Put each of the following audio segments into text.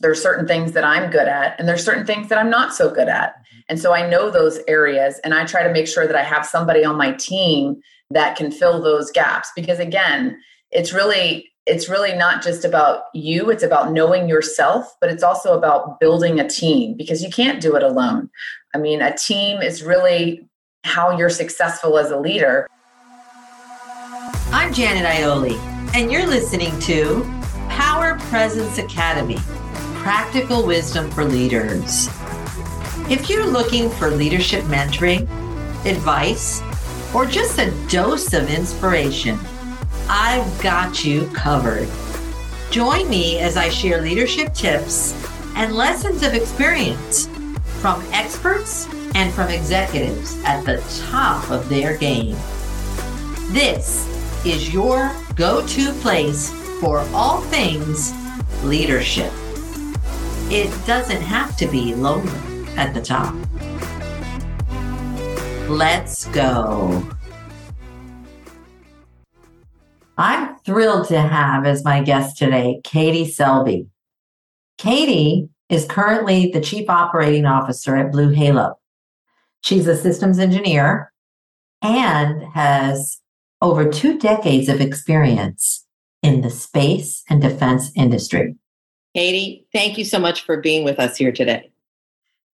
there's certain things that I'm good at, and there's certain things that I'm not so good at. Mm-hmm. And so I know those areas, and I try to make sure that I have somebody on my team that can fill those gaps. Because again, it's really it's really not just about you it's about knowing yourself but it's also about building a team because you can't do it alone i mean a team is really how you're successful as a leader i'm janet ioli and you're listening to power presence academy practical wisdom for leaders if you're looking for leadership mentoring advice or just a dose of inspiration I've got you covered. Join me as I share leadership tips and lessons of experience from experts and from executives at the top of their game. This is your go to place for all things leadership. It doesn't have to be lonely at the top. Let's go. I'm thrilled to have as my guest today Katie Selbe. Katie is currently the Chief Operating Officer at Blue Halo. She's a systems engineer and has over two decades of experience in the space and defense industry. Katie, thank you so much for being with us here today.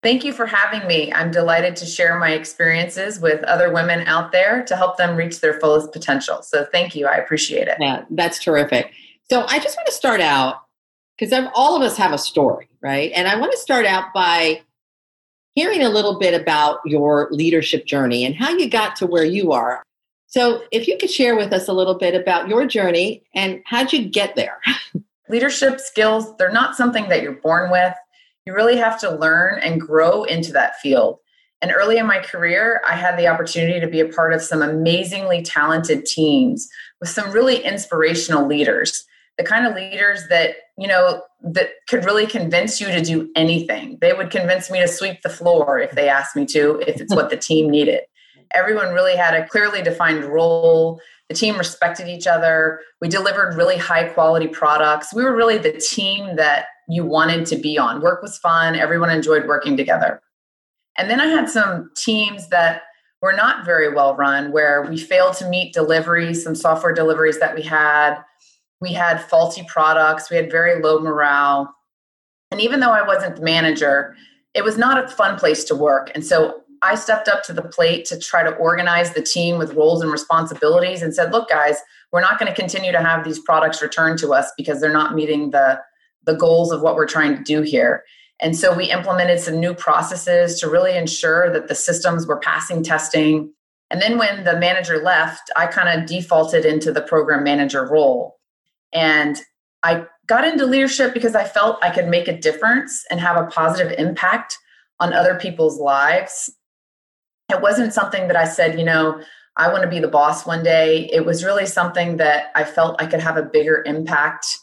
Thank you for having me. I'm delighted to share my experiences with other women out there to help them reach their fullest potential. So thank you. I appreciate it. Yeah, that's terrific. So I just want to start out because all of us have a story, right? And I want to start out by hearing a little bit about your leadership journey and how you got to where you are. So if you could share with us a little bit about your journey and how'd you get there? leadership skills, they're not something that you're born with you really have to learn and grow into that field. And early in my career, I had the opportunity to be a part of some amazingly talented teams with some really inspirational leaders. The kind of leaders that, you know, that could really convince you to do anything. They would convince me to sweep the floor if they asked me to, if it's what the team needed. Everyone really had a clearly defined role. The team respected each other. We delivered really high quality products. We were really the team that you wanted to be on. Work was fun, everyone enjoyed working together. And then I had some teams that were not very well run where we failed to meet deliveries, some software deliveries that we had. We had faulty products, we had very low morale. And even though I wasn't the manager, it was not a fun place to work. And so I stepped up to the plate to try to organize the team with roles and responsibilities and said, look, guys, we're not going to continue to have these products returned to us because they're not meeting the the goals of what we're trying to do here. And so we implemented some new processes to really ensure that the systems were passing testing. And then when the manager left, I kind of defaulted into the program manager role. And I got into leadership because I felt I could make a difference and have a positive impact on other people's lives. It wasn't something that I said, you know, I want to be the boss one day. It was really something that I felt I could have a bigger impact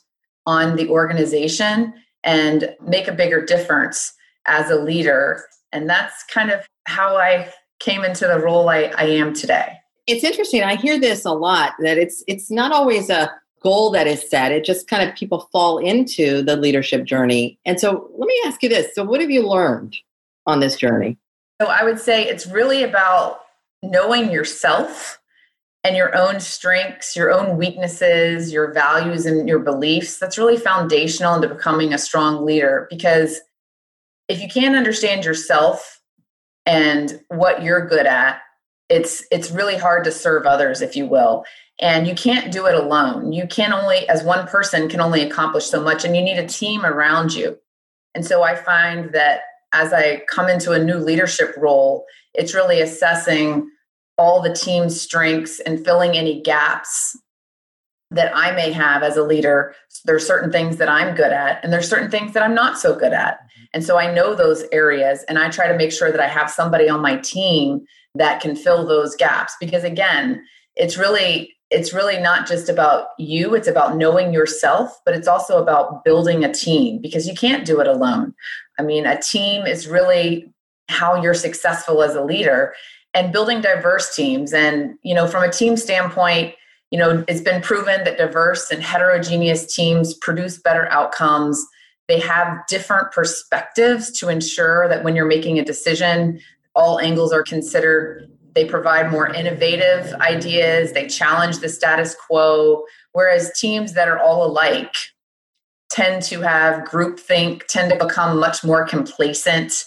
on the organization and make a bigger difference as a leader. And that's kind of how I came into the role I, I am today. It's interesting. I hear this a lot that it's it's not always a goal that is set. It just kind of people fall into the leadership journey. And so let me ask you this. So what have you learned on this journey? So I would say it's really about knowing yourself and your own strengths, your own weaknesses, your values, and your beliefs. That's really foundational into becoming a strong leader because if you can't understand yourself and what you're good at, it's it's really hard to serve others if you will. And you can't do it alone. You can only as one person can only accomplish so much and you need a team around you. And so i find that as i come into a new leadership role it's really assessing all the team's strengths and filling any gaps that I may have as a leader. There's certain things that I'm good at, and there's certain things that I'm not so good at. Mm-hmm. And so I know those areas, and I try to make sure that I have somebody on my team that can fill those gaps. Because again, it's really it's really not just about you it's about knowing yourself but it's also about building a team because you can't do it alone i mean a team is really how you're successful as a leader and building diverse teams. And, you know, from a team standpoint, you know, it's been proven that diverse and heterogeneous teams produce better outcomes. They have different perspectives to ensure that when you're making a decision, all angles are considered. They provide more innovative ideas, they challenge the status quo. Whereas teams that are all alike tend to have groupthink, tend to become much more complacent.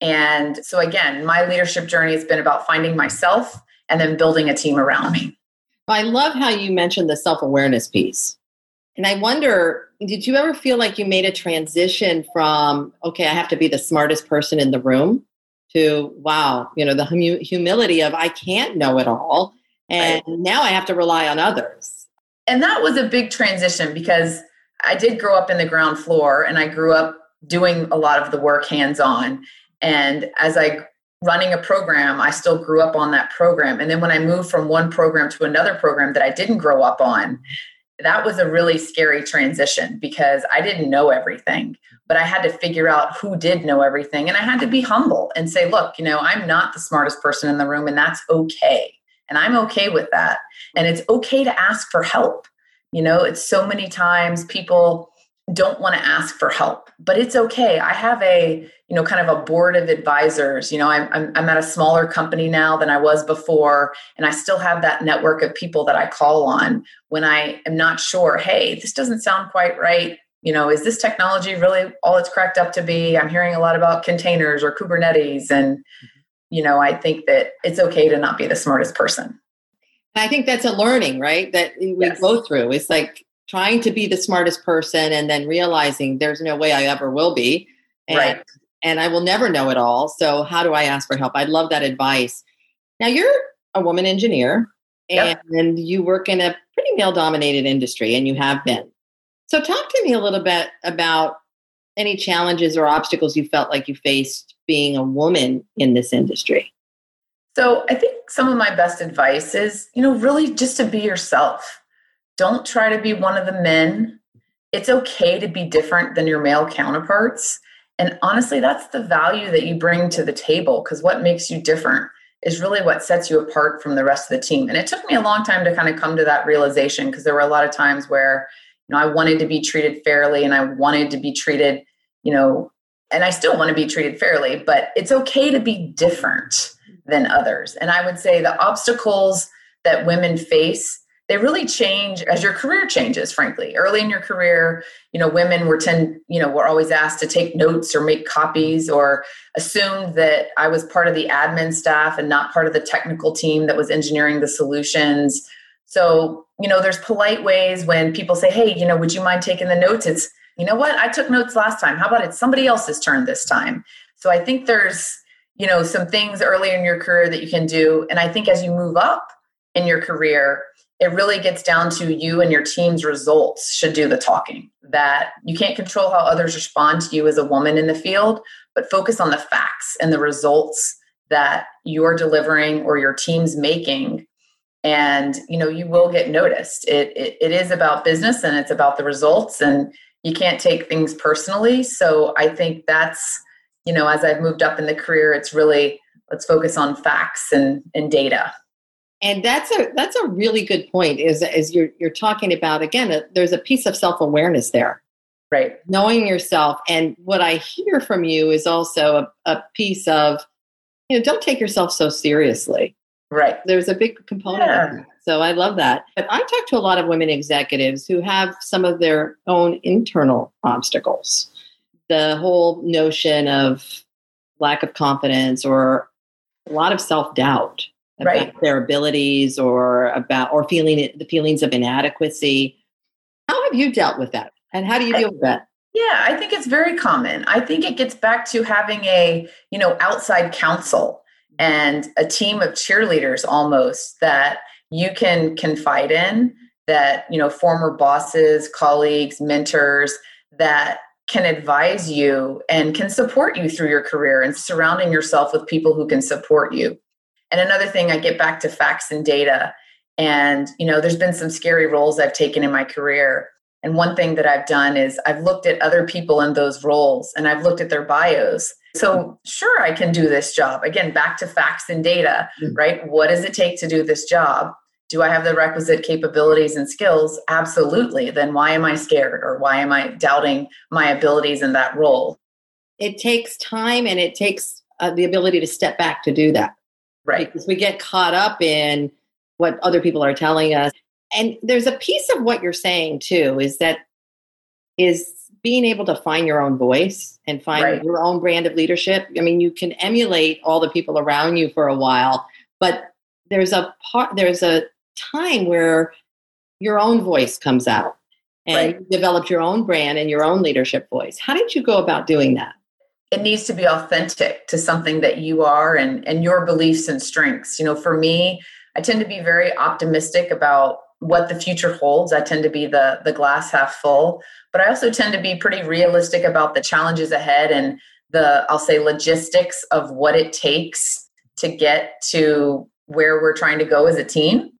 And so, again, my leadership journey has been about finding myself and then building a team around me. I love how you mentioned the self awareness piece. And I wonder, did you ever feel like you made a transition from, okay, I have to be the smartest person in the room to, wow, you know, the hum- humility of I can't know it all. And right. now I have to rely on others. And that was a big transition because I did grow up in the ground floor and I grew up doing a lot of the work hands on. And as I running a program, I still grew up on that program. And then when I moved from one program to another program that I didn't grow up on, that was a really scary transition because I didn't know everything, but I had to figure out who did know everything. And I had to be humble and say, look, you know, I'm not the smartest person in the room, and that's okay. And I'm okay with that. And it's okay to ask for help. You know, it's so many times people don't want to ask for help, but it's okay. I have a, you know, kind of a board of advisors. You know, I'm, I'm, I'm at a smaller company now than I was before, and I still have that network of people that I call on when I am not sure, hey, this doesn't sound quite right. You know, is this technology really all it's cracked up to be? I'm hearing a lot about containers or Kubernetes. And, mm-hmm. you know, I think that it's okay to not be the smartest person. I think that's a learning, right? That we yes. go through. It's like trying to be the smartest person and then realizing there's no way I ever will be. And, right. And I will never know it all. So how do I ask for help? I love that advice. Now you're a woman engineer and yep. you work in a pretty male dominated industry and you have been. So talk to me a little bit about any challenges or obstacles you felt like you faced being a woman in this industry. So I think some of my best advice is, you know, really just to be yourself don't try to be one of the men. It's okay to be different than your male counterparts. And honestly, that's the value that you bring to the table because what makes you different is really what sets you apart from the rest of the team. And it took me a long time to kind of come to that realization because there were a lot of times where, you know, I wanted to be treated fairly and I wanted to be treated, you know, and I still want to be treated fairly, but it's okay to be different than others. And I would say the obstacles that women face they really change as your career changes frankly. Early in your career you know women were tend you know were always asked to take notes or make copies or assumed that i was part of the admin staff and not part of the technical team that was engineering the solutions. So you know there's polite ways when people say hey you know would you mind taking the notes? It's you know what? I took notes last time. How about it's somebody else's turn this time? So i think there's you know some things early in your career that you can do. And i think as you move up in your career it really gets down to you and your team's results should do the talking. That you can't control how others respond to you as a woman in the field, but focus on the facts and the results that you're delivering or your team's making. And you know you will get noticed. It, it, it is about business and it's about the results and you can't take things personally. So i think that's you know as i've moved up in the career it's really let's focus on facts and, and data. And that's a that's a really good point is as you're you're talking about again a, there's a piece of self-awareness there. Right. Knowing yourself and what i hear from you is also a, a piece of you know don't take yourself so seriously. Right. There's a big component yeah. so i love that. But i talk to a lot of women executives who have some of their own internal obstacles the whole notion of lack of confidence or a lot of self-doubt about right. their abilities or about or feeling the feelings of inadequacy. How have you dealt with that? And how do you deal with that? Yeah, I think it's very common. I think it gets back to having a, you know, outside counsel mm-hmm. and a team of cheerleaders almost that you can confide in that, you know, former bosses, colleagues, mentors that can advise you and can support you through your career and surrounding yourself with people who can support you. And another thing, I get back to facts and data. And, you know, there's been some scary roles I've taken in my career. And one thing that I've done is I've looked at other people in those roles and I've looked at their bios. So, sure, I can do this job. Again, back to facts and data, mm-hmm. right? What does it take to do this job? Do I have the requisite capabilities and skills? Absolutely. Then why am I scared or why am I doubting my abilities in that role? It takes time and it takes uh, the ability to step back to do that. Right. Because we get caught up in what other people are telling us. And there's a piece of what you're saying too is that is being able to find your own voice and find Right. your own brand of leadership. I mean, you can emulate all the people around you for a while, but there's a part there's a time where your own voice comes out and Right. you develop your own brand and your own leadership voice. How did you go about doing that? it needs to be authentic to something that you are and and your beliefs and strengths you know for me i tend to be very optimistic about what the future holds i tend to be the the glass half full but i also tend to be pretty realistic about the challenges ahead and the i'll say logistics of what it takes to get to where we're trying to go as a team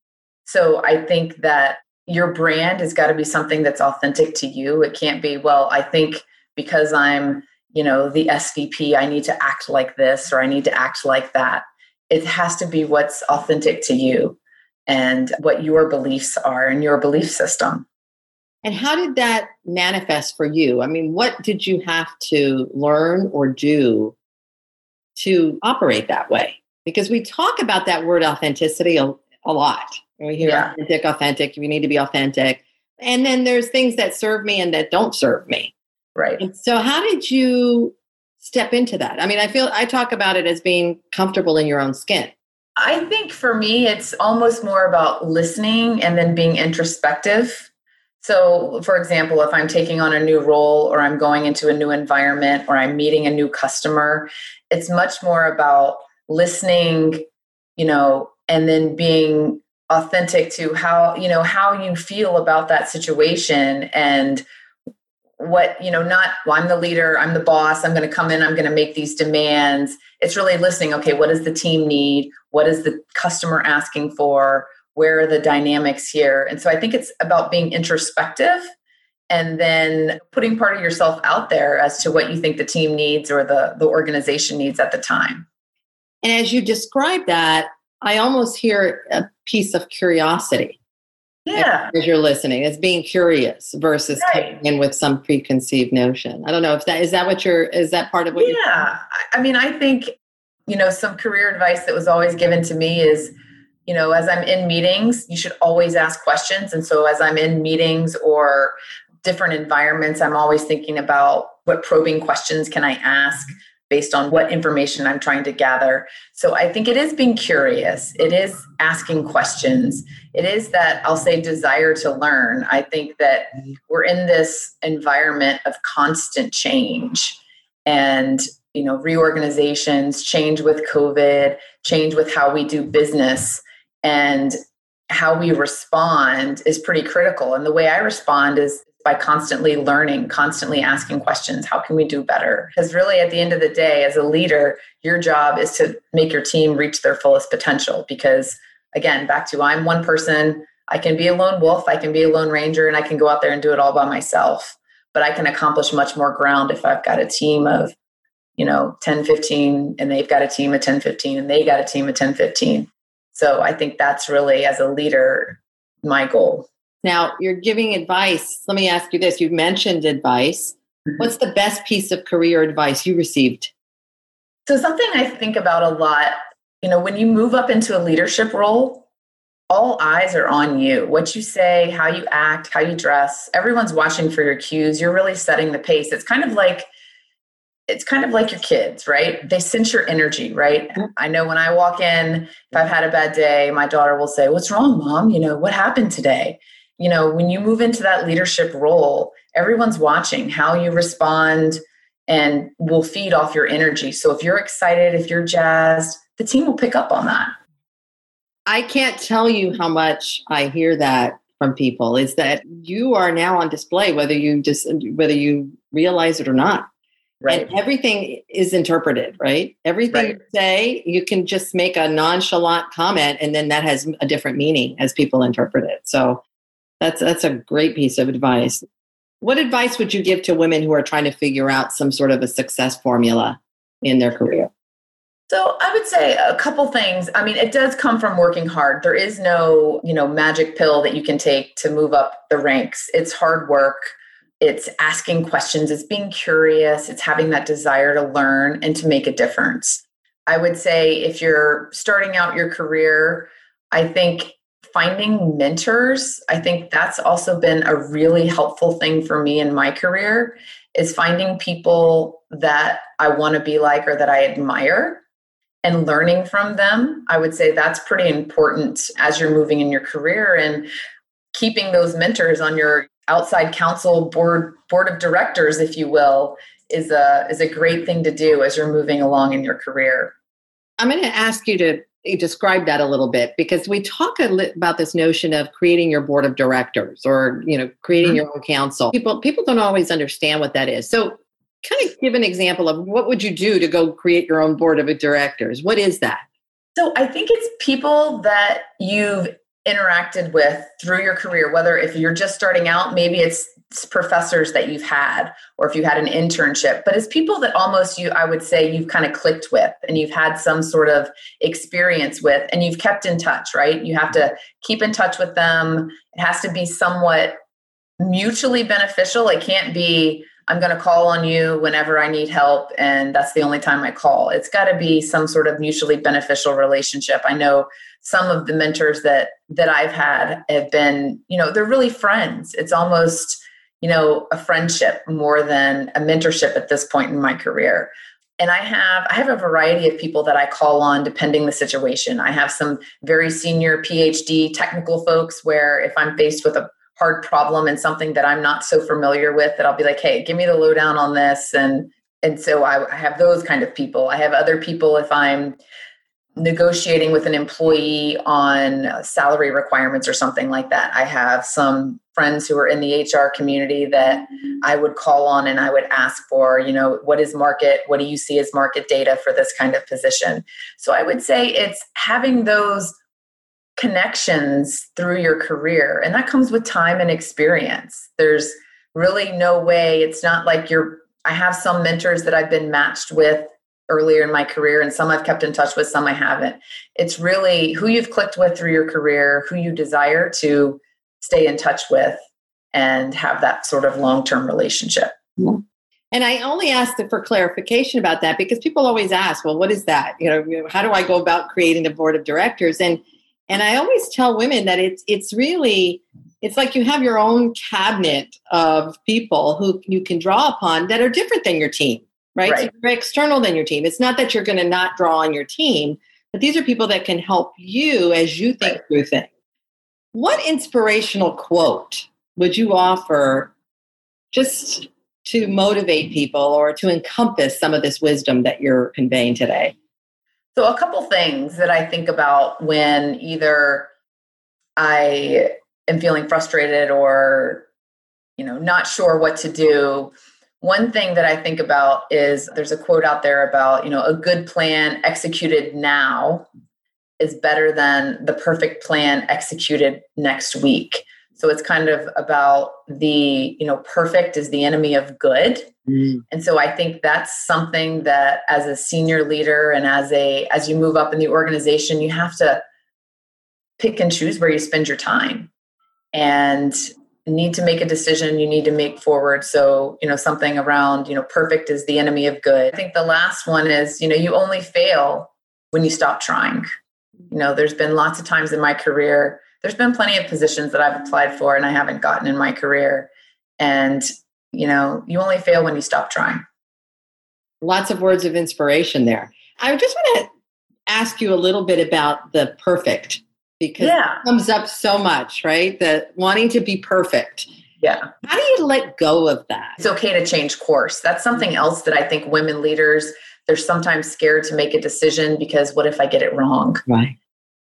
so i think that your brand has got to be something that's authentic to you it can't be well i think because i'm you know the svp i need to act like this or i need to act like that it has to be what's authentic to you and what your beliefs are and your belief system And how did that manifest for you? I mean, what did you have to learn or do to operate that way? Because we talk about that word authenticity a, a lot. We hear Yeah. authentic, authentic, you need to be authentic. And then there's things that serve me and that don't serve me. right And so, how did you step into that? I mean, I feel I talk about it as being comfortable in your own skin. I think for me, it's almost more about listening and then being introspective. So, for example, if I'm taking on a new role or I'm going into a new environment or I'm meeting a new customer, it's much more about listening, you know, and then being authentic to how, you know, how you feel about that situation and what, you know, not, well, I'm the leader, I'm the boss, I'm going to come in, I'm going to make these demands. It's really listening, okay, what does the team need? What is the customer asking for? Where are the dynamics here? And so I think it's about being introspective and then putting part of yourself out there as to what you think the team needs or the, the organization needs at the time. And as you describe that, I almost hear a piece of curiosity. Yeah. as you're listening as being curious versus Right. coming in with some preconceived notion i don't know if that is that what you're is that part of what Yeah. I mean, I think, you know, some career advice that was always given to me is, you know, as I'm in meetings, you should always ask questions. And so as I'm in meetings or different environments, I'm always thinking about what probing questions can I ask based on what information I'm trying to gather. So I think it is being curious. It is asking questions. It is that I'll say desire to learn. I think that we're in this environment of constant change and you know reorganizations change with covid change with how we do business and how we respond is pretty critical and the way i respond is by constantly learning constantly asking questions how can we do better because really at the end of the day as a leader your job is to make your team reach their fullest potential because again back to i'm one person i can be a lone wolf i can be a lone ranger and i can go out there and do it all by myself but I can accomplish much more ground if I've got a team of, you know, 10, 15, and they've got a team of 10, 15, and they got a team of 10, 15. So I think that's really, as a leader, my goal. Now you're giving advice let me ask you this you mentioned advice Mhm. what's the best piece of career advice you received So something I think about a lot, you know, when you move up into a leadership role, all eyes are on you. What you say, how you act, how you dress, everyone's watching for your cues. You're really setting the pace. It's kind of like it's kind of like your kids, right? They sense your energy, right? I know when I walk in, if I've had a bad day, my daughter will say, "What's wrong, mom? You know, what happened today?" You know, when you move into that leadership role, everyone's watching how you respond and will feed off your energy. So if you're excited, if you're jazzed, the team will pick up on that. i can't tell you how much i hear that from people is that you are now on display whether you just whether you realize it or not Right. And everything is interpreted, right? Everything Right. you say, you can just make a nonchalant comment, and then that has a different meaning as people interpret it. So that's that's a great piece of advice. What advice would you give to women who are trying to figure out some sort of a success formula in their career? So I would say a couple things. I mean, it does come from working hard. There is no, you know, magic pill that you can take to move up the ranks. It's hard work. It's asking questions, it's being curious, it's having that desire to learn and to make a difference. I would say if you're starting out your career, I think finding mentors, I think that's also been a really helpful thing for me in my career is finding people that I want to be like or that I admire and learning from them. I would say that's pretty important as you're moving in your career and keeping those mentors on your outside council board board of directors if you will is a is a great thing to do as you're moving along in your career. I'm going to ask you to describe that a little bit because we talk a li- about this notion of creating your board of directors or you know creating mm-hmm. your own council. People people don't always understand what that is. So kind of give an example of what would you do to go create your own board of directors? What is that? So I think it's people that you've interacted with through your career, whether if you're just starting out, maybe it's professors that you've had or if you had an internship but it's people that almost you i would say you've kind of clicked with and you've had some sort of experience with and you've kept in touch right? You have to keep in touch with them. It has to be somewhat mutually beneficial. It can't be i'm going to call on you whenever i need help and that's the only time i call. It's got to be some sort of mutually beneficial relationship. I know some of the mentors that that I've had have been, you know, they're really friends. It's almost, you know, a friendship more than a mentorship at this point in my career. And I have I have a variety of people that I call on depending the situation. I have some very senior PhD technical folks where if I'm faced with a hard problem and something that I'm not so familiar with that I'll be like, "Hey, give me the lowdown on this." And and so I, I have those kind of people. I have other people if I'm negotiating with an employee on salary requirements or something like that. I have some friends who are in the HR community that I would call on and I would ask for, you know, what is market? What do you see as market data for this kind of position? So I would say it's having those connections through your career and that comes with time and experience. There's really no way it's not like you're I have some mentors that I've been matched with earlier in my career and some I've kept in touch with, some I haven't. It's really who you've clicked with through your career, who you desire to stay in touch with and have that sort of long-term relationship. And I only asked for clarification about that because people always ask, well, what is that? You know, how do I go about creating a board of directors? And and I always tell women that it's it's really it's like you have your own cabinet of people who you can draw upon that are different than your team right? right. So you're external than your team. It's not that you're going to not draw on your team, but these are people that can help you as you think right. through things. What inspirational quote would you offer just to motivate people or to encompass some of this wisdom that you're conveying today? So, a couple things that I think about when either I am feeling frustrated or you know not sure what to do one thing that I think about is there's a quote out there about, you know, a good plan executed now is better than the perfect plan executed next week. So it's kind of about the, you know, perfect is the enemy of good. Mm. And so I think that's something that as a senior leader and as a as you move up in the organization, you have to pick and choose where you spend your time. And need to make a decision you need to make forward. So you know something around you know perfect is the enemy of good. I think the last one is you know you only fail when you stop trying. You know there's been lots of times in my career there's been plenty of positions that i've applied for and i haven't gotten in my career. And you know you only fail when you stop trying. Lots of words of inspiration there. I just want to ask you a little bit about the perfect because yeah. it comes up so much, right? The wanting to be perfect. Yeah. How do you let go of that? It's okay to change course. That's something mm-hmm. else that I think women leaders, they're sometimes scared to make a decision because what if I get it wrong? Right.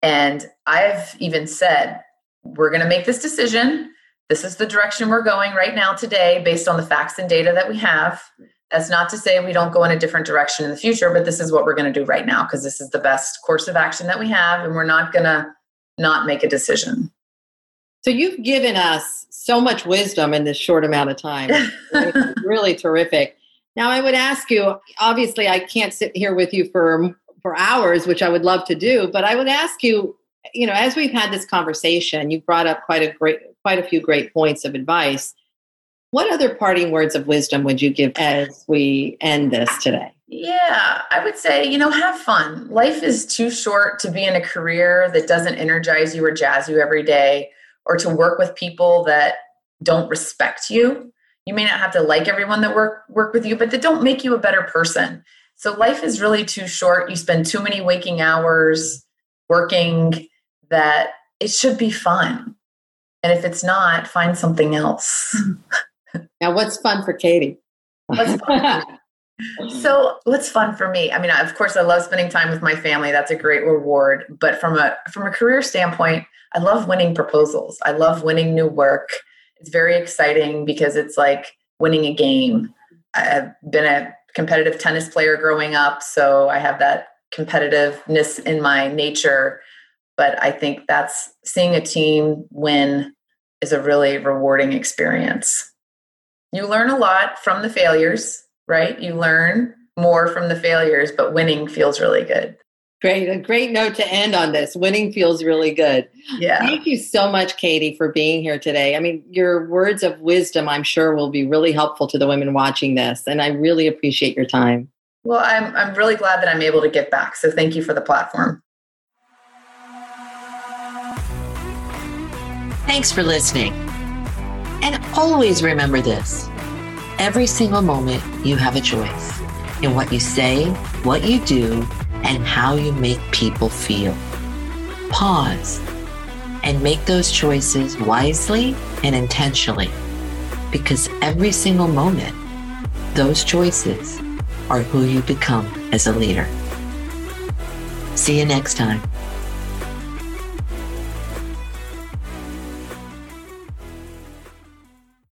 And I've even said, we're going to make this decision. This is the direction we're going right now today based on the facts and data that we have. That's not to say we don't go in a different direction in the future, but this is what we're going to do right now because this is the best course of action that we have. And we're not going to not make a decision. So you've given us so much wisdom in this short amount of time. really terrific. Now I would ask you, obviously I can't sit here with you for for hours, which I would love to do. But I would ask you, you know, as we've had this conversation, you brought up quite a great, quite a few great points of advice. What other parting words of wisdom would you give as we end this today? Yeah, I would say, you know, have fun. Life is too short to be in a career that doesn't energize you or jazz you every day, or to work with people that don't respect you. You may not have to like everyone that work work with you, but that don't make you a better person. So life is really too short. You spend too many waking hours working that it should be fun. And if it's not, find something else. now, what's fun for Katie? What's fun? So what's fun for me? I mean of course i love spending time with my family. That's a great reward. But from a from a career standpoint i love winning proposals. I love winning new work. It's very exciting because it's like winning a game. I've been a competitive tennis player growing up so i have that competitiveness in my nature. But i think that's seeing a team win is a really rewarding experience. You learn a lot from the failures right? You learn more from the failures, but winning feels really good. Great. A great note to end on this. Winning feels really good. Yeah. Thank you so much, Katie, for being here today. I mean, your words of wisdom, I'm sure, will be really helpful to the women watching this. And I really appreciate your time. Well, I'm, I'm really glad that I'm able to get back. So thank you for the platform. Thanks for listening. And always remember this Every single moment, you have a choice in what you say, what you do, and how you make people feel. Pause and make those choices wisely and intentionally because every single moment, those choices are who you become as a leader. See you next time.